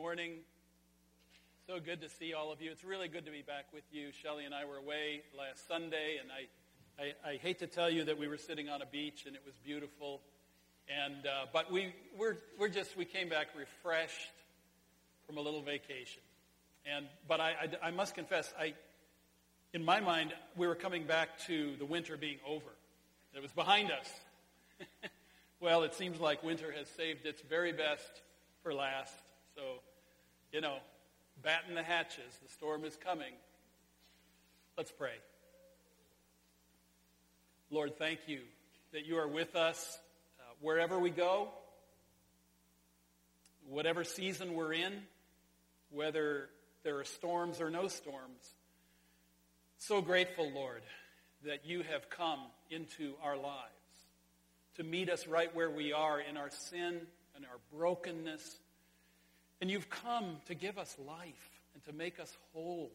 morning. So good to see all of you. It's really good to be back with you. Shelly and I were away last Sunday, and I, I, I hate to tell you that we were sitting on a beach and it was beautiful. And uh, but we we're we're just we came back refreshed from a little vacation. And but I, I, I must confess, I in my mind we were coming back to the winter being over. It was behind us. well, it seems like winter has saved its very best for last. So, you know, batten the hatches. The storm is coming. Let's pray. Lord, thank you that you are with us uh, wherever we go, whatever season we're in, whether there are storms or no storms. So grateful, Lord, that you have come into our lives to meet us right where we are in our sin and our brokenness and you've come to give us life and to make us whole,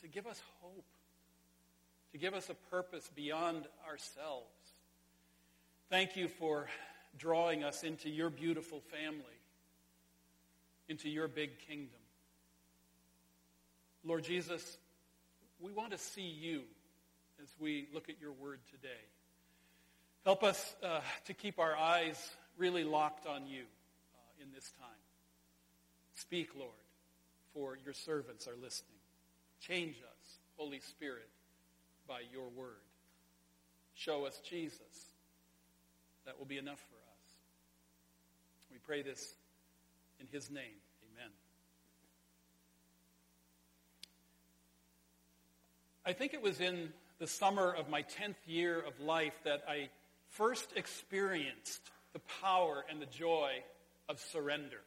to give us hope, to give us a purpose beyond ourselves. Thank you for drawing us into your beautiful family, into your big kingdom. Lord Jesus, we want to see you as we look at your word today. Help us uh, to keep our eyes really locked on you uh, in this time. Speak, Lord, for your servants are listening. Change us, Holy Spirit, by your word. Show us Jesus. That will be enough for us. We pray this in his name. Amen. I think it was in the summer of my 10th year of life that I first experienced the power and the joy of surrender.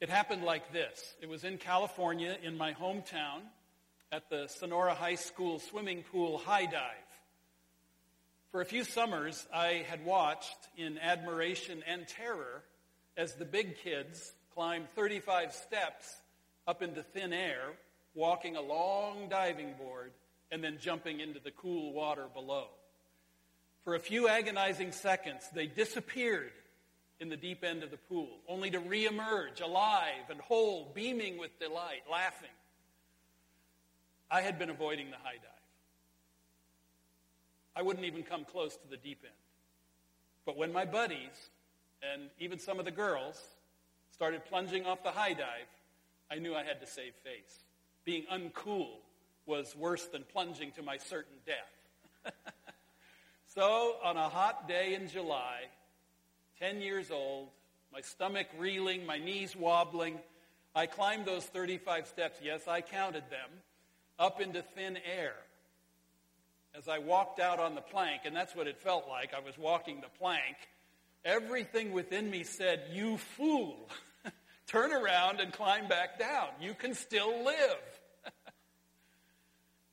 It happened like this. It was in California, in my hometown, at the Sonora High School swimming pool high dive. For a few summers, I had watched in admiration and terror as the big kids climbed 35 steps up into thin air, walking a long diving board, and then jumping into the cool water below. For a few agonizing seconds, they disappeared in the deep end of the pool, only to reemerge alive and whole, beaming with delight, laughing. I had been avoiding the high dive. I wouldn't even come close to the deep end. But when my buddies, and even some of the girls, started plunging off the high dive, I knew I had to save face. Being uncool was worse than plunging to my certain death. so, on a hot day in July, 10 years old, my stomach reeling, my knees wobbling. I climbed those 35 steps, yes, I counted them, up into thin air. As I walked out on the plank, and that's what it felt like, I was walking the plank, everything within me said, You fool! Turn around and climb back down. You can still live.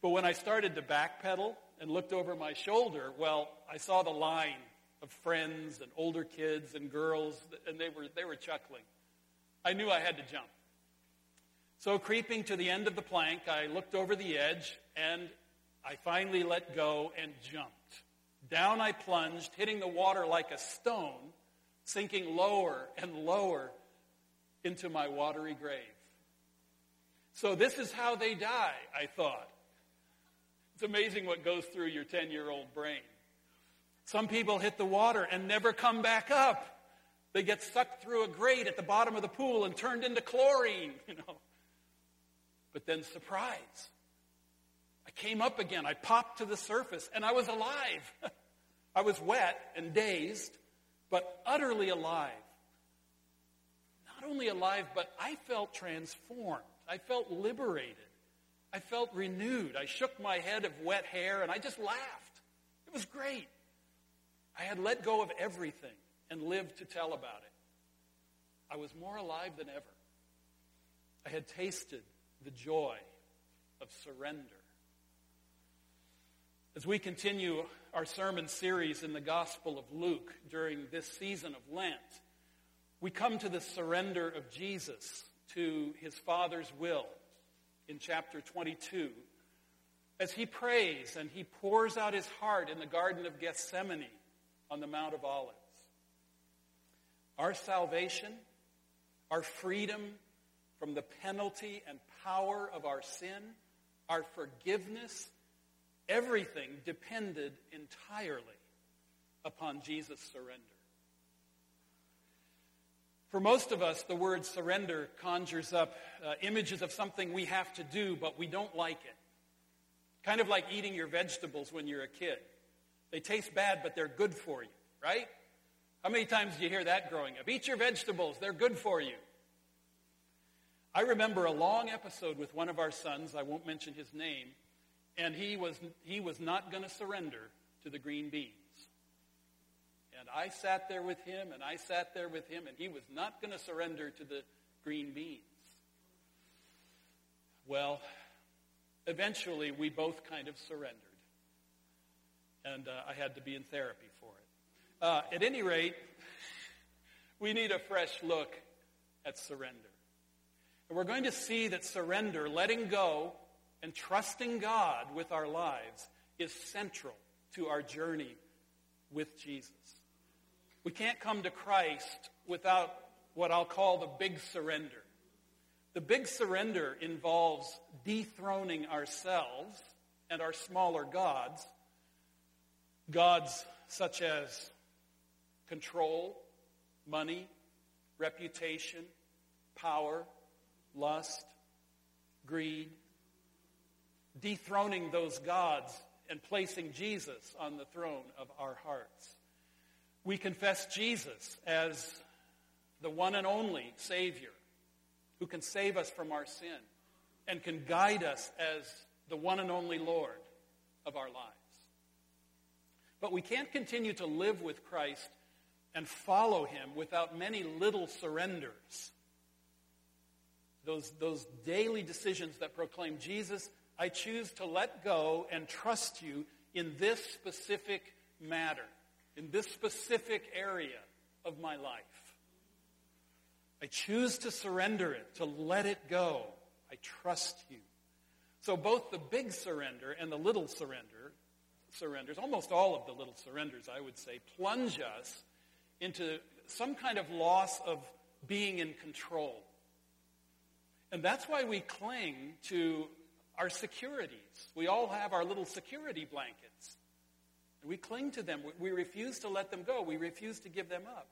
but when I started to backpedal and looked over my shoulder, well, I saw the line of friends and older kids and girls, and they were, they were chuckling. I knew I had to jump. So, creeping to the end of the plank, I looked over the edge and I finally let go and jumped. Down I plunged, hitting the water like a stone, sinking lower and lower into my watery grave. So, this is how they die, I thought. It's amazing what goes through your 10 year old brain. Some people hit the water and never come back up. They get sucked through a grate at the bottom of the pool and turned into chlorine, you know. But then surprise. I came up again. I popped to the surface and I was alive. I was wet and dazed, but utterly alive. Not only alive, but I felt transformed. I felt liberated. I felt renewed. I shook my head of wet hair and I just laughed. It was great. I had let go of everything and lived to tell about it. I was more alive than ever. I had tasted the joy of surrender. As we continue our sermon series in the Gospel of Luke during this season of Lent, we come to the surrender of Jesus to his Father's will in chapter 22 as he prays and he pours out his heart in the Garden of Gethsemane on the Mount of Olives. Our salvation, our freedom from the penalty and power of our sin, our forgiveness, everything depended entirely upon Jesus' surrender. For most of us, the word surrender conjures up uh, images of something we have to do, but we don't like it. Kind of like eating your vegetables when you're a kid. They taste bad, but they're good for you, right? How many times do you hear that growing up? Eat your vegetables, they're good for you. I remember a long episode with one of our sons, I won't mention his name, and he was, he was not going to surrender to the green beans. And I sat there with him, and I sat there with him, and he was not going to surrender to the green beans. Well, eventually we both kind of surrendered. And uh, I had to be in therapy for it. Uh, at any rate, we need a fresh look at surrender. And we're going to see that surrender, letting go, and trusting God with our lives is central to our journey with Jesus. We can't come to Christ without what I'll call the big surrender. The big surrender involves dethroning ourselves and our smaller gods, gods such as control, money, reputation, power, lust, greed, dethroning those gods and placing Jesus on the throne of our hearts. We confess Jesus as the one and only Savior who can save us from our sin and can guide us as the one and only Lord of our lives. But we can't continue to live with Christ and follow him without many little surrenders. Those, those daily decisions that proclaim, Jesus, I choose to let go and trust you in this specific matter in this specific area of my life. I choose to surrender it, to let it go. I trust you. So both the big surrender and the little surrender, surrenders, almost all of the little surrenders, I would say, plunge us into some kind of loss of being in control. And that's why we cling to our securities. We all have our little security blankets. And We cling to them. We refuse to let them go. We refuse to give them up.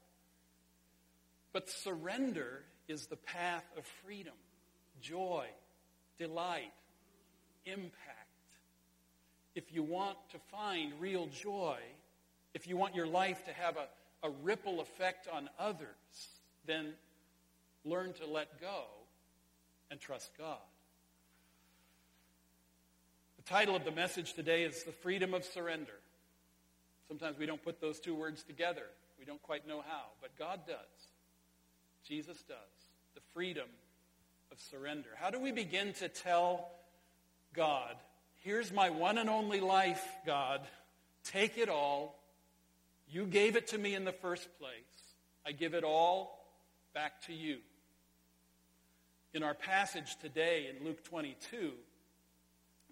But surrender is the path of freedom, joy, delight, impact. If you want to find real joy, if you want your life to have a, a ripple effect on others, then learn to let go and trust God. The title of the message today is The Freedom of Surrender. Sometimes we don't put those two words together. We don't quite know how, but God does. Jesus does. The freedom of surrender. How do we begin to tell God, here's my one and only life, God. Take it all. You gave it to me in the first place. I give it all back to you. In our passage today in Luke 22,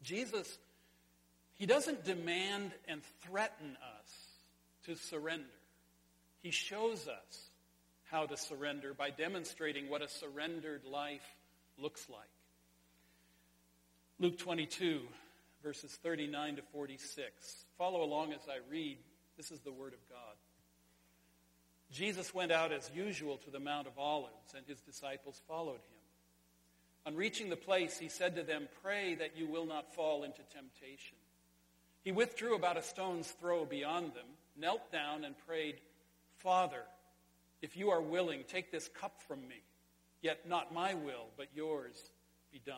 Jesus he doesn't demand and threaten us to surrender. He shows us how to surrender by demonstrating what a surrendered life looks like. Luke 22, verses 39 to 46. Follow along as I read. This is the Word of God. Jesus went out as usual to the Mount of Olives, and his disciples followed him. On reaching the place, he said to them, Pray that you will not fall into temptation. He withdrew about a stone's throw beyond them, knelt down, and prayed, Father, if you are willing, take this cup from me. Yet not my will, but yours be done.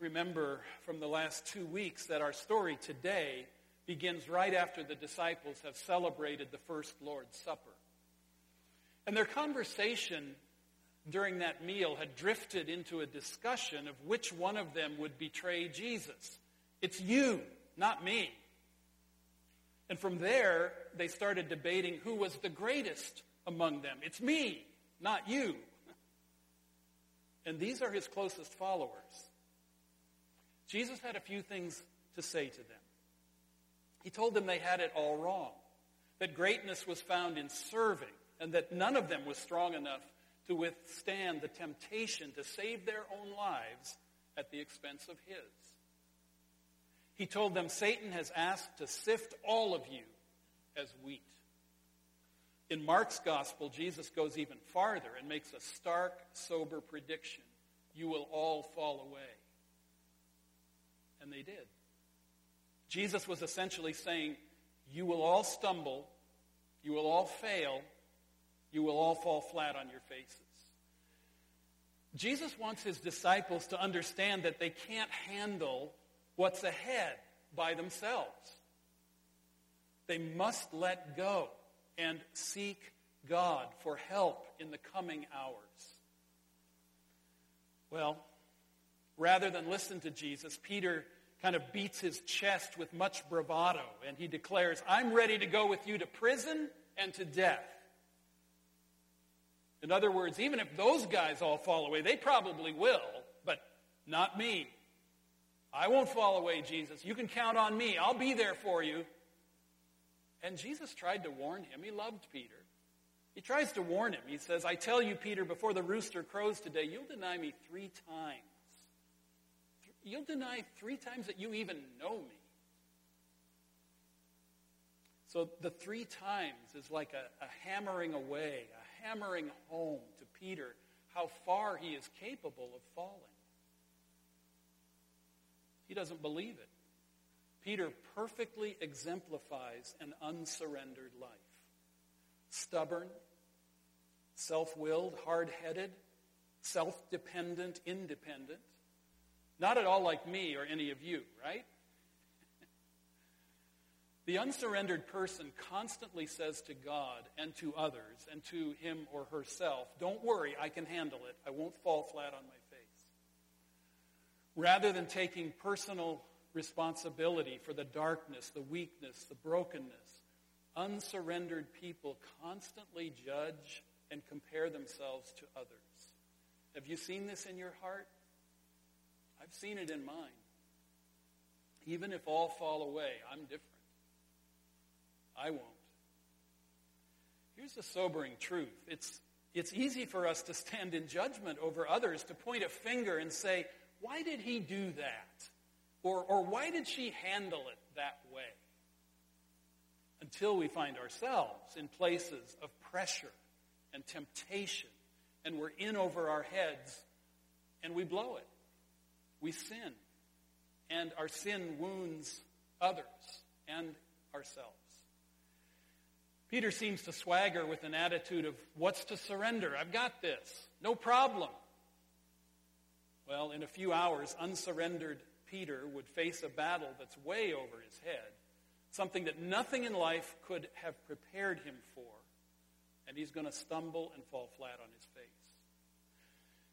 remember from the last two weeks that our story today begins right after the disciples have celebrated the first Lord's Supper. And their conversation during that meal had drifted into a discussion of which one of them would betray Jesus. It's you, not me. And from there, they started debating who was the greatest among them. It's me, not you. And these are his closest followers. Jesus had a few things to say to them. He told them they had it all wrong, that greatness was found in serving, and that none of them was strong enough to withstand the temptation to save their own lives at the expense of his. He told them, Satan has asked to sift all of you as wheat. In Mark's gospel, Jesus goes even farther and makes a stark, sober prediction. You will all fall away. And they did. Jesus was essentially saying, You will all stumble, you will all fail, you will all fall flat on your faces. Jesus wants his disciples to understand that they can't handle what's ahead by themselves. They must let go and seek God for help in the coming hours. Well, rather than listen to Jesus, Peter kind of beats his chest with much bravado and he declares, I'm ready to go with you to prison and to death. In other words, even if those guys all fall away, they probably will, but not me. I won't fall away, Jesus. You can count on me. I'll be there for you. And Jesus tried to warn him. He loved Peter. He tries to warn him. He says, I tell you, Peter, before the rooster crows today, you'll deny me three times. You'll deny three times that you even know me. So the three times is like a, a hammering away, a hammering home to Peter how far he is capable of falling. He doesn't believe it. Peter perfectly exemplifies an unsurrendered life. Stubborn, self willed, hard headed, self dependent, independent. Not at all like me or any of you, right? the unsurrendered person constantly says to God and to others and to him or herself, Don't worry, I can handle it. I won't fall flat on my face. rather than taking personal responsibility for the darkness, the weakness, the brokenness, unsurrendered people constantly judge and compare themselves to others. Have you seen this in your heart? I've seen it in mine. Even if all fall away, I'm different. I won't. Here's the sobering truth. It's, it's easy for us to stand in judgment over others, to point a finger and say, why did he do that? Or, or why did she handle it that way? Until we find ourselves in places of pressure and temptation, and we're in over our heads, and we blow it. We sin. And our sin wounds others and ourselves. Peter seems to swagger with an attitude of, What's to surrender? I've got this. No problem. Well, in a few hours, unsurrendered Peter would face a battle that's way over his head, something that nothing in life could have prepared him for, and he's going to stumble and fall flat on his face.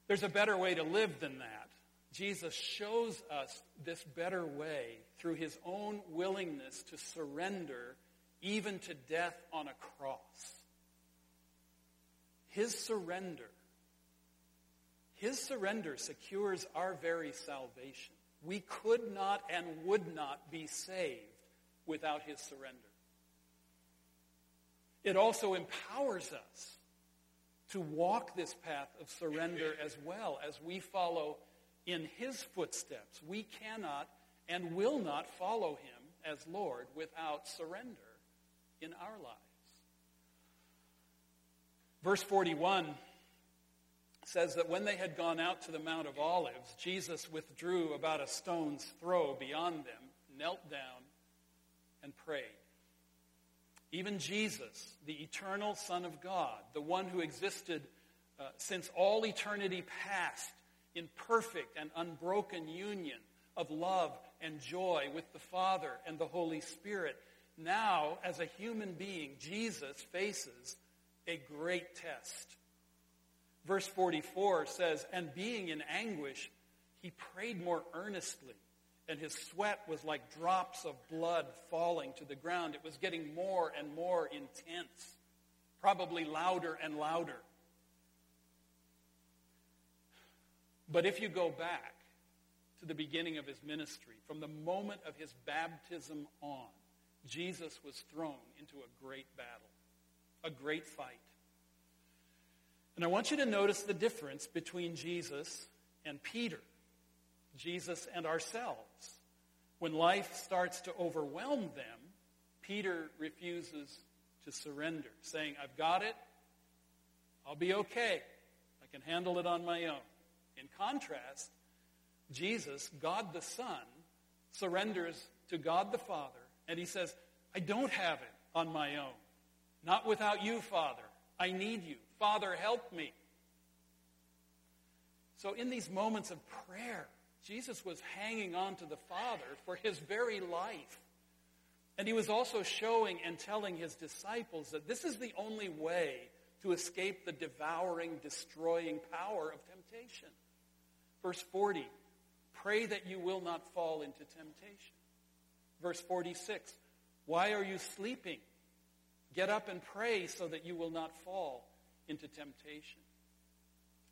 There's a better way to live than that. Jesus shows us this better way through his own willingness to surrender even to death on a cross. His surrender his surrender secures our very salvation. We could not and would not be saved without his surrender. It also empowers us to walk this path of surrender as well as we follow in his footsteps. We cannot and will not follow him as Lord without surrender in our lives. Verse 41 says that when they had gone out to the Mount of Olives, Jesus withdrew about a stone's throw beyond them, knelt down, and prayed. Even Jesus, the eternal Son of God, the one who existed uh, since all eternity past in perfect and unbroken union of love and joy with the Father and the Holy Spirit, now, as a human being, Jesus faces a great test Verse 44 says, And being in anguish, he prayed more earnestly, and his sweat was like drops of blood falling to the ground. It was getting more and more intense, probably louder and louder. But if you go back to the beginning of his ministry, from the moment of his baptism on, Jesus was thrown into a great battle, a great fight. And I want you to notice the difference between Jesus and Peter, Jesus and ourselves. When life starts to overwhelm them, Peter refuses to surrender, saying, I've got it. I'll be okay. I can handle it on my own. In contrast, Jesus, God the Son, surrenders to God the Father, and he says, I don't have it on my own. Not without you, Father. I need you. Father, help me. So, in these moments of prayer, Jesus was hanging on to the Father for his very life. And he was also showing and telling his disciples that this is the only way to escape the devouring, destroying power of temptation. Verse 40 Pray that you will not fall into temptation. Verse 46 Why are you sleeping? Get up and pray so that you will not fall into temptation.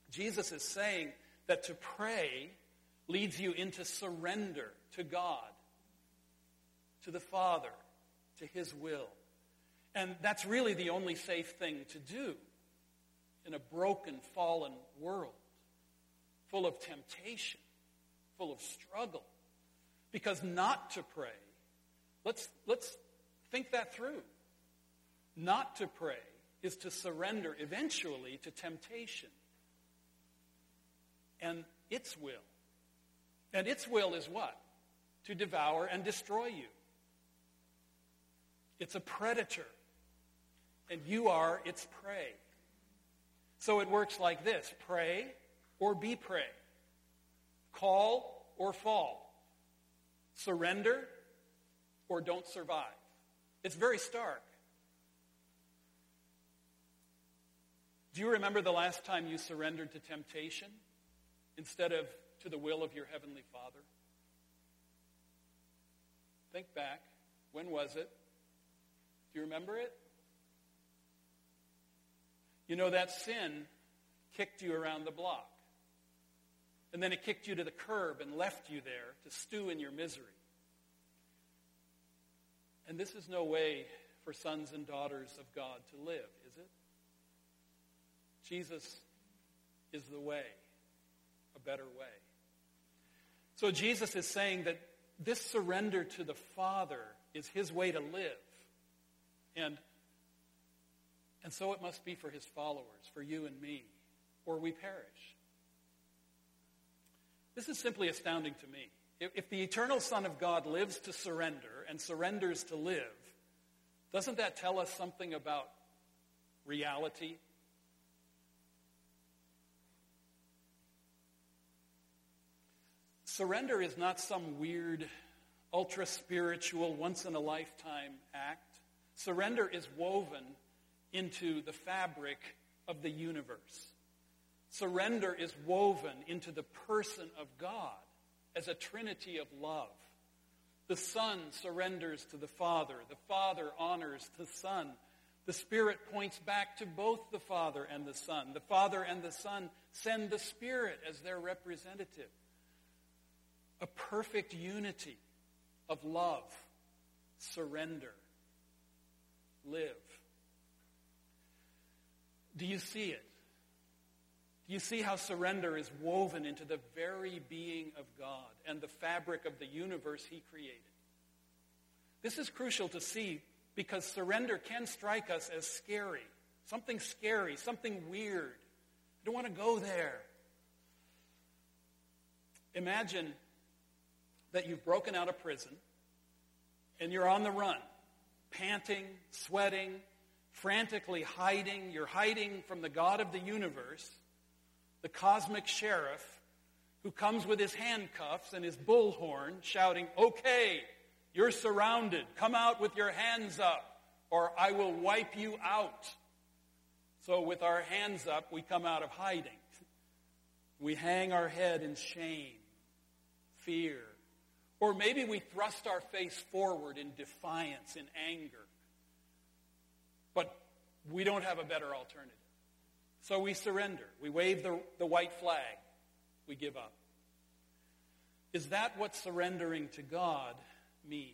Jesus is saying that to pray leads you into surrender to God, to the Father, to His will. And that's really the only safe thing to do in a broken, fallen world, full of temptation, full of struggle. Because not to pray, let's, let's think that through. Not to pray is to surrender eventually to temptation and its will. And its will is what? To devour and destroy you. It's a predator, and you are its prey. So it works like this pray or be prey, call or fall, surrender or don't survive. It's very stark. Do you remember the last time you surrendered to temptation instead of to the will of your Heavenly Father? Think back. When was it? Do you remember it? You know, that sin kicked you around the block. And then it kicked you to the curb and left you there to stew in your misery. And this is no way for sons and daughters of God to live, is it? Jesus is the way, a better way. So Jesus is saying that this surrender to the Father is his way to live. And, and so it must be for his followers, for you and me, or we perish. This is simply astounding to me. If, the eternal Son of God lives to surrender and surrenders to live, doesn't that tell us something about reality Surrender is not some weird, ultra spiritual, once in a lifetime act. Surrender is woven into the fabric of the universe. Surrender is woven into the person of God as a trinity of love. The Son surrenders to the Father. The Father honors the Son. The Spirit points back to both the Father and the Son. The Father and the Son send the Spirit as their representative a perfect unity of love, surrender, live. Do you see it? You see how surrender is woven into the very being of God and the fabric of the universe He created? This is crucial to see because surrender can strike us as scary. Something scary, something weird. I don't want to go there. Imagine that you've broken out of prison and you're on the run, panting, sweating, frantically hiding. You're hiding from the God of the universe, the cosmic sheriff, who comes with his handcuffs and his bullhorn shouting, Okay, you're surrounded. Come out with your hands up, or I will wipe you out. So, with our hands up, we come out of hiding. We hang our head in shame, fear, or maybe we thrust our face forward in defiance, in anger. But we don't have a better alternative. So we surrender. We wave the, the white flag. We give up. Is that what surrendering to God means?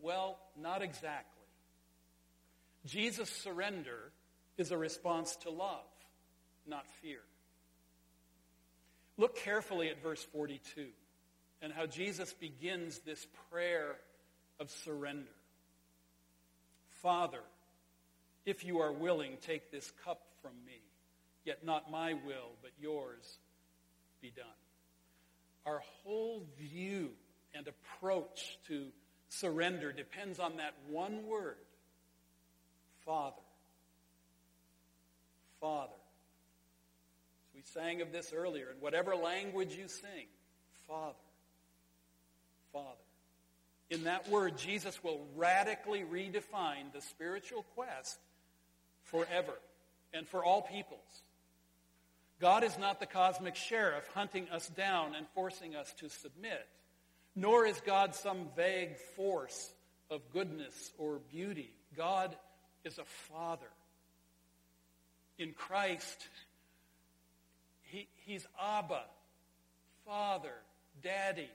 Well, not exactly. Jesus' surrender is a response to love, not fear. Look carefully at verse 42 and how Jesus begins this prayer of surrender. Father, if you are willing, take this cup from me, yet not my will, but yours be done. Our whole view and approach to surrender depends on that one word Father. Father. As we sang of this earlier, in whatever language you sing, Father. Father. In that word, Jesus will radically redefine the spiritual quest forever and for all peoples. God is not the cosmic sheriff hunting us down and forcing us to submit, nor is God some vague force of goodness or beauty. God is a father. In Christ, he, He's Abba, Father, Daddy,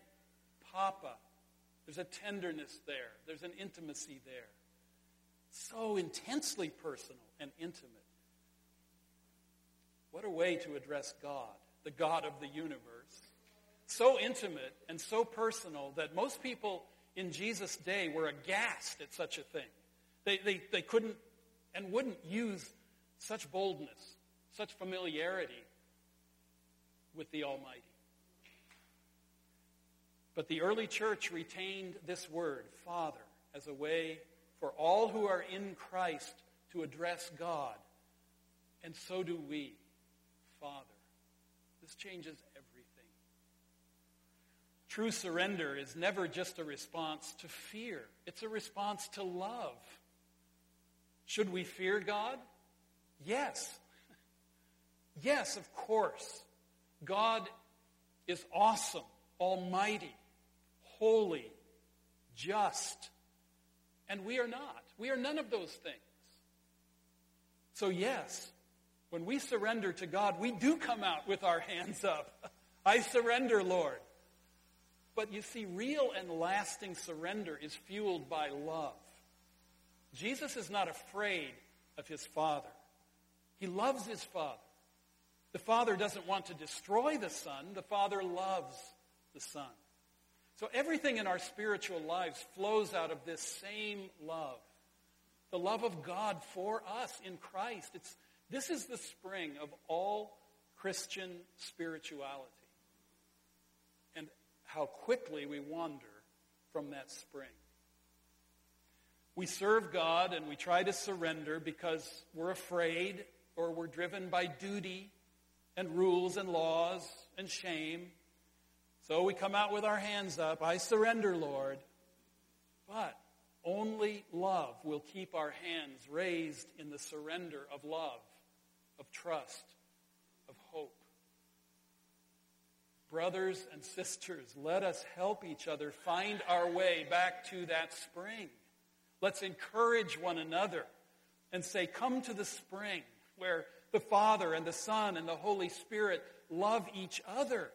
Papa. There's a tenderness there, there's an intimacy there. So intensely personal and intimate. What a way to address God, the God of the universe. So intimate and so personal that most people in Jesus' day were aghast at such a thing. They, they, they couldn't and wouldn't use such boldness, such familiarity with the Almighty. But the early church retained this word, Father, as a way for all who are in Christ to address God. And so do we, Father. This changes everything. True surrender is never just a response to fear, it's a response to love. Should we fear God? Yes. Yes, of course. God is awesome, almighty holy, just. And we are not. We are none of those things. So, yes, when we surrender to God, we do come out with our hands up. I surrender, Lord. But you see, real and lasting surrender is fueled by love. Jesus is not afraid of his Father. He loves his Father. The Father doesn't want to destroy the Son. The Father loves the Son. So everything in our spiritual lives flows out of this same love. The love of God for us in Christ. It's, this is the spring of all Christian spirituality. And how quickly we wander from that spring. We serve God and we try to surrender because we're afraid or we're driven by duty and rules and laws and shame. So we come out with our hands up. I surrender, Lord. But only love will keep our hands raised in the surrender of love, of trust, of hope. Brothers and sisters, let us help each other find our way back to that spring. Let's encourage one another and say, Come to the spring where the Father and the Son and the Holy Spirit love each other.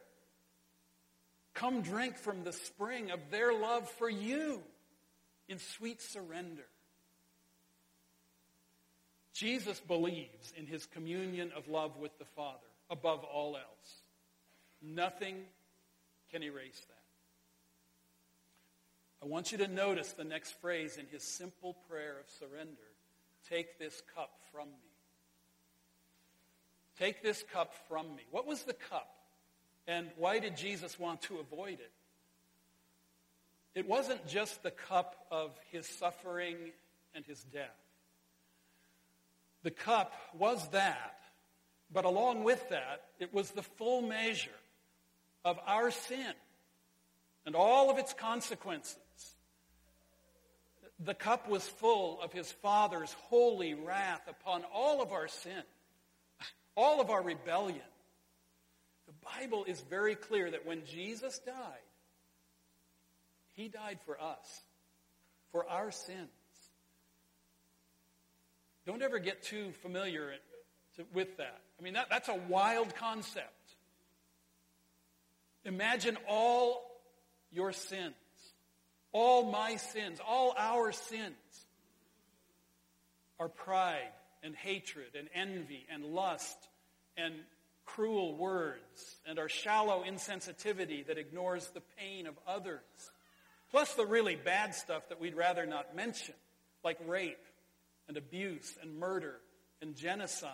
Come drink from the spring of their love for you in sweet surrender. Jesus believes in his communion of love with the Father above all else. Nothing can erase that. I want you to notice the next phrase in his simple prayer of surrender Take this cup from me. Take this cup from me. What was the cup? And why did Jesus want to avoid it? It wasn't just the cup of his suffering and his death. The cup was that, but along with that, it was the full measure of our sin and all of its consequences. The cup was full of his Father's holy wrath upon all of our sin, all of our rebellion. The Bible is very clear that when Jesus died, he died for us, for our sins. Don't ever get too familiar with that. I mean, that, that's a wild concept. Imagine all your sins, all my sins, all our sins, our pride and hatred and envy and lust and cruel words and our shallow insensitivity that ignores the pain of others. Plus the really bad stuff that we'd rather not mention, like rape and abuse and murder and genocide.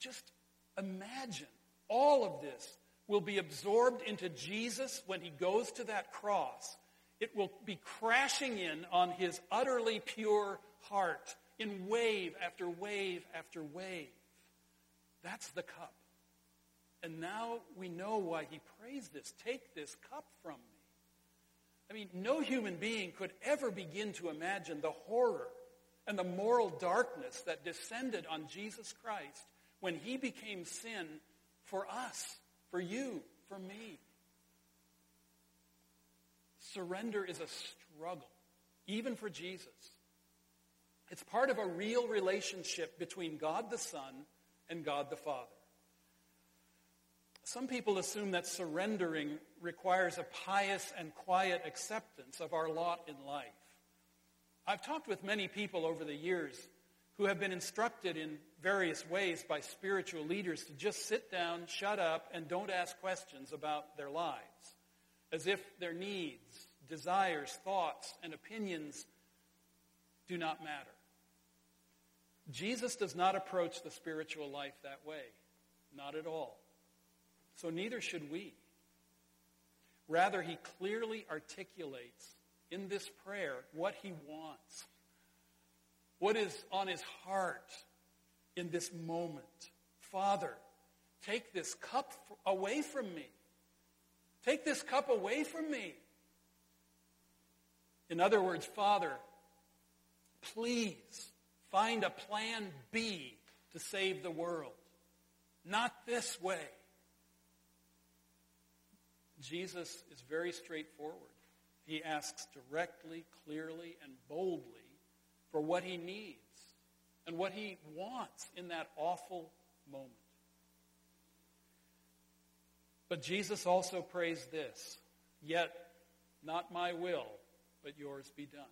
Just imagine all of this will be absorbed into Jesus when he goes to that cross. It will be crashing in on his utterly pure heart in wave after wave after wave. That's the cup. And now we know why he prays this. Take this cup from me. I mean, no human being could ever begin to imagine the horror and the moral darkness that descended on Jesus Christ when he became sin for us, for you, for me. Surrender is a struggle, even for Jesus. It's part of a real relationship between God the Son and God the Father. Some people assume that surrendering requires a pious and quiet acceptance of our lot in life. I've talked with many people over the years who have been instructed in various ways by spiritual leaders to just sit down, shut up, and don't ask questions about their lives, as if their needs, desires, thoughts, and opinions do not matter. Jesus does not approach the spiritual life that way. Not at all. So neither should we. Rather, he clearly articulates in this prayer what he wants, what is on his heart in this moment. Father, take this cup away from me. Take this cup away from me. In other words, Father, please find a plan B to save the world. Not this way. Jesus is very straightforward. He asks directly, clearly, and boldly for what he needs and what he wants in that awful moment. But Jesus also prays this Yet not my will, but yours be done.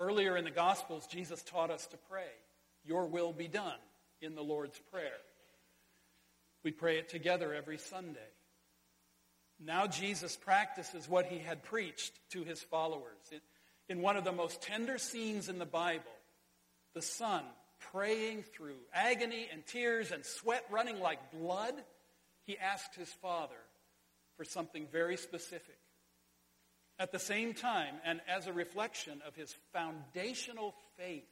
Earlier in the Gospels, Jesus taught us to pray, Your will be done, in the Lord's Prayer. We pray it together every Sunday. Now Jesus practices what he had preached to his followers. In one of the most tender scenes in the Bible, the son praying through agony and tears and sweat running like blood, he asked his father for something very specific. At the same time, and as a reflection of his foundational faith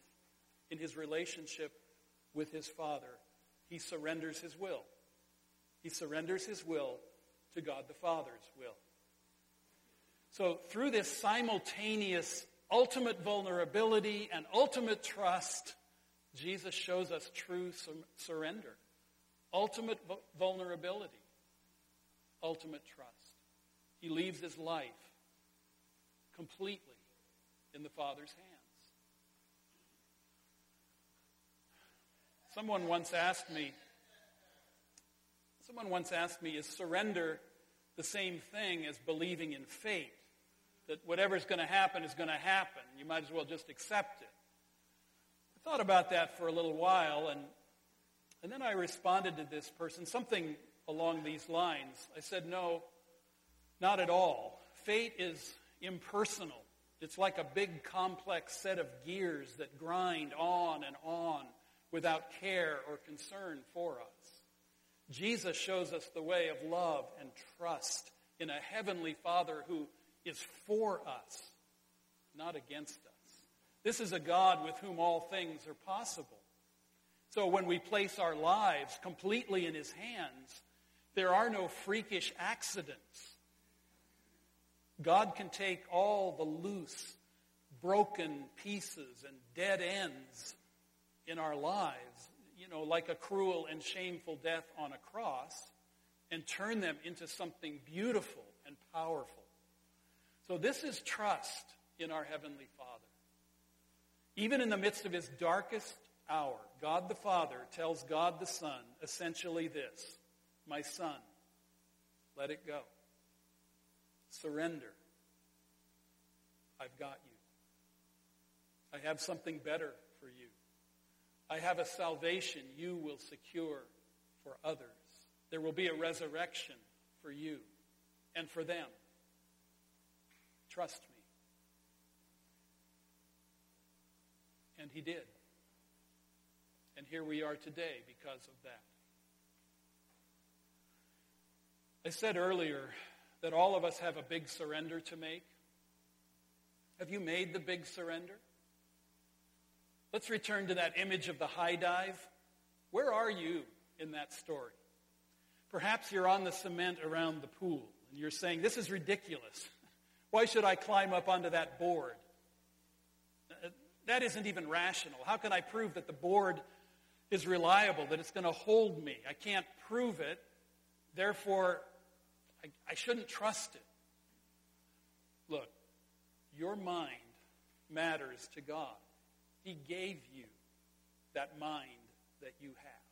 in his relationship with his father, he surrenders his will. He surrenders his will to God the Father's will. So, through this simultaneous ultimate vulnerability and ultimate trust, Jesus shows us true surrender, ultimate vulnerability, ultimate trust. He leaves his life completely in the Father's hands. Someone once asked me, someone once asked me, is surrender the same thing as believing in fate? That whatever's going to happen is going to happen. You might as well just accept it. I thought about that for a little while, and, and then I responded to this person, something along these lines. I said, no, not at all. Fate is impersonal. It's like a big complex set of gears that grind on and on without care or concern for us. Jesus shows us the way of love and trust in a heavenly Father who is for us, not against us. This is a God with whom all things are possible. So when we place our lives completely in His hands, there are no freakish accidents God can take all the loose, broken pieces and dead ends in our lives, you know, like a cruel and shameful death on a cross, and turn them into something beautiful and powerful. So this is trust in our Heavenly Father. Even in the midst of his darkest hour, God the Father tells God the Son essentially this My son, let it go. Surrender. I've got you. I have something better for you. I have a salvation you will secure for others. There will be a resurrection for you and for them. Trust me. And he did. And here we are today because of that. I said earlier that all of us have a big surrender to make. Have you made the big surrender? Let's return to that image of the high dive. Where are you in that story? Perhaps you're on the cement around the pool and you're saying, This is ridiculous. Why should I climb up onto that board? Uh, that isn't even rational. How can I prove that the board is reliable, that it's going to hold me? I can't prove it. Therefore, I, I shouldn't trust it. Look, your mind matters to God. He gave you that mind that you have.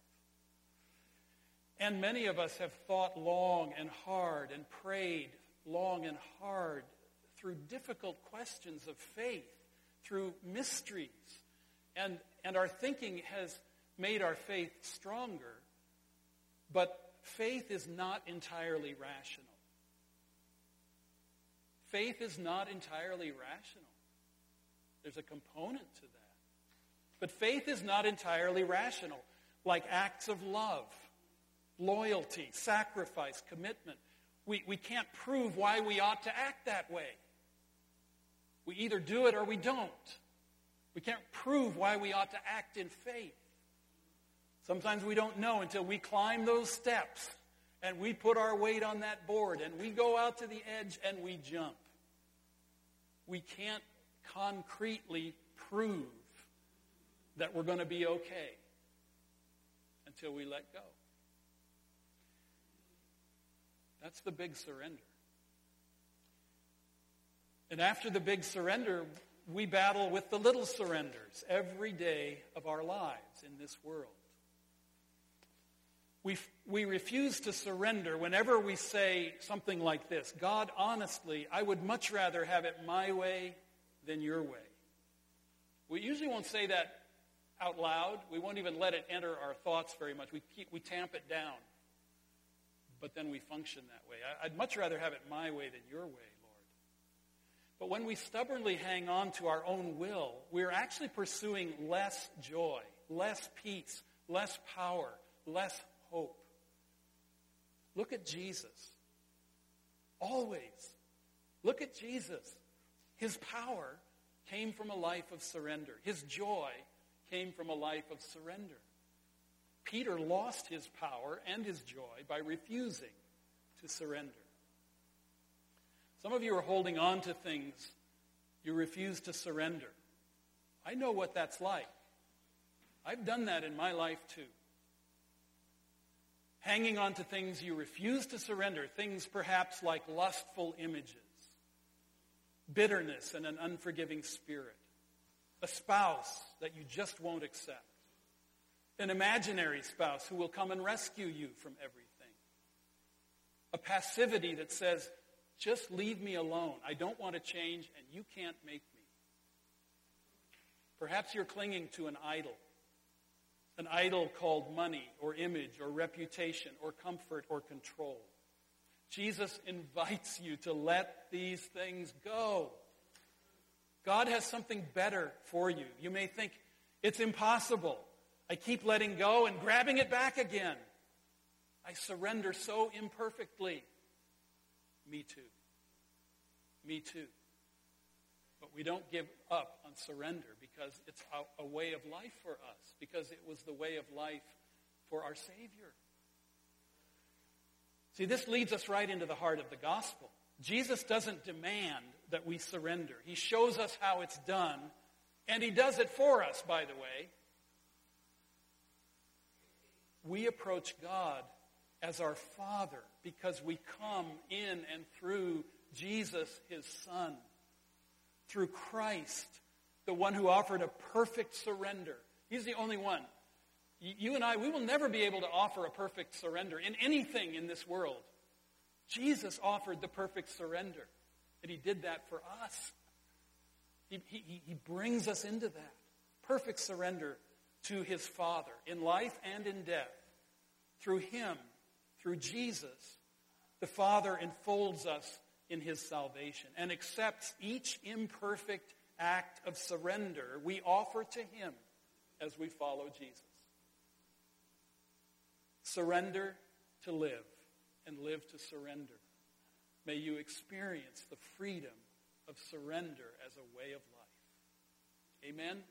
And many of us have thought long and hard and prayed long and hard through difficult questions of faith, through mysteries. And, and our thinking has made our faith stronger. But faith is not entirely rational. Faith is not entirely rational. There's a component to that. But faith is not entirely rational, like acts of love, loyalty, sacrifice, commitment. We, we can't prove why we ought to act that way. We either do it or we don't. We can't prove why we ought to act in faith. Sometimes we don't know until we climb those steps and we put our weight on that board and we go out to the edge and we jump. We can't concretely prove that we're going to be okay until we let go. That's the big surrender. And after the big surrender, we battle with the little surrenders every day of our lives in this world. We, we refuse to surrender whenever we say something like this God, honestly, I would much rather have it my way than your way. We usually won't say that out loud. We won't even let it enter our thoughts very much. We, keep, we tamp it down. But then we function that way. I, I'd much rather have it my way than your way, Lord. But when we stubbornly hang on to our own will, we're actually pursuing less joy, less peace, less power, less hope. Look at Jesus. Always. Look at Jesus. His power came from a life of surrender. His joy came from a life of surrender. Peter lost his power and his joy by refusing to surrender. Some of you are holding on to things you refuse to surrender. I know what that's like. I've done that in my life too. Hanging on to things you refuse to surrender, things perhaps like lustful images, bitterness, and an unforgiving spirit a spouse that you just won't accept, an imaginary spouse who will come and rescue you from everything, a passivity that says, just leave me alone. I don't want to change, and you can't make me. Perhaps you're clinging to an idol, an idol called money or image or reputation or comfort or control. Jesus invites you to let these things go. God has something better for you. You may think, it's impossible. I keep letting go and grabbing it back again. I surrender so imperfectly. Me too. Me too. But we don't give up on surrender because it's a, way of life for us, because it was the way of life for our Savior. See, this leads us right into the heart of the gospel. Jesus doesn't demand that we surrender. He shows us how it's done, and He does it for us, by the way. We approach God as our Father because we come in and through Jesus, His Son, through Christ, the one who offered a perfect surrender. He's the only one. You and I, we will never be able to offer a perfect surrender in anything in this world. Jesus offered the perfect surrender, and he did that for us. He, he, he brings us into that perfect surrender to his Father in life and in death. Through him, through Jesus, the Father enfolds us in his salvation and accepts each imperfect act of surrender we offer to him as we follow Jesus. Surrender to live and live to surrender. May you experience the freedom of surrender as a way of life. Amen.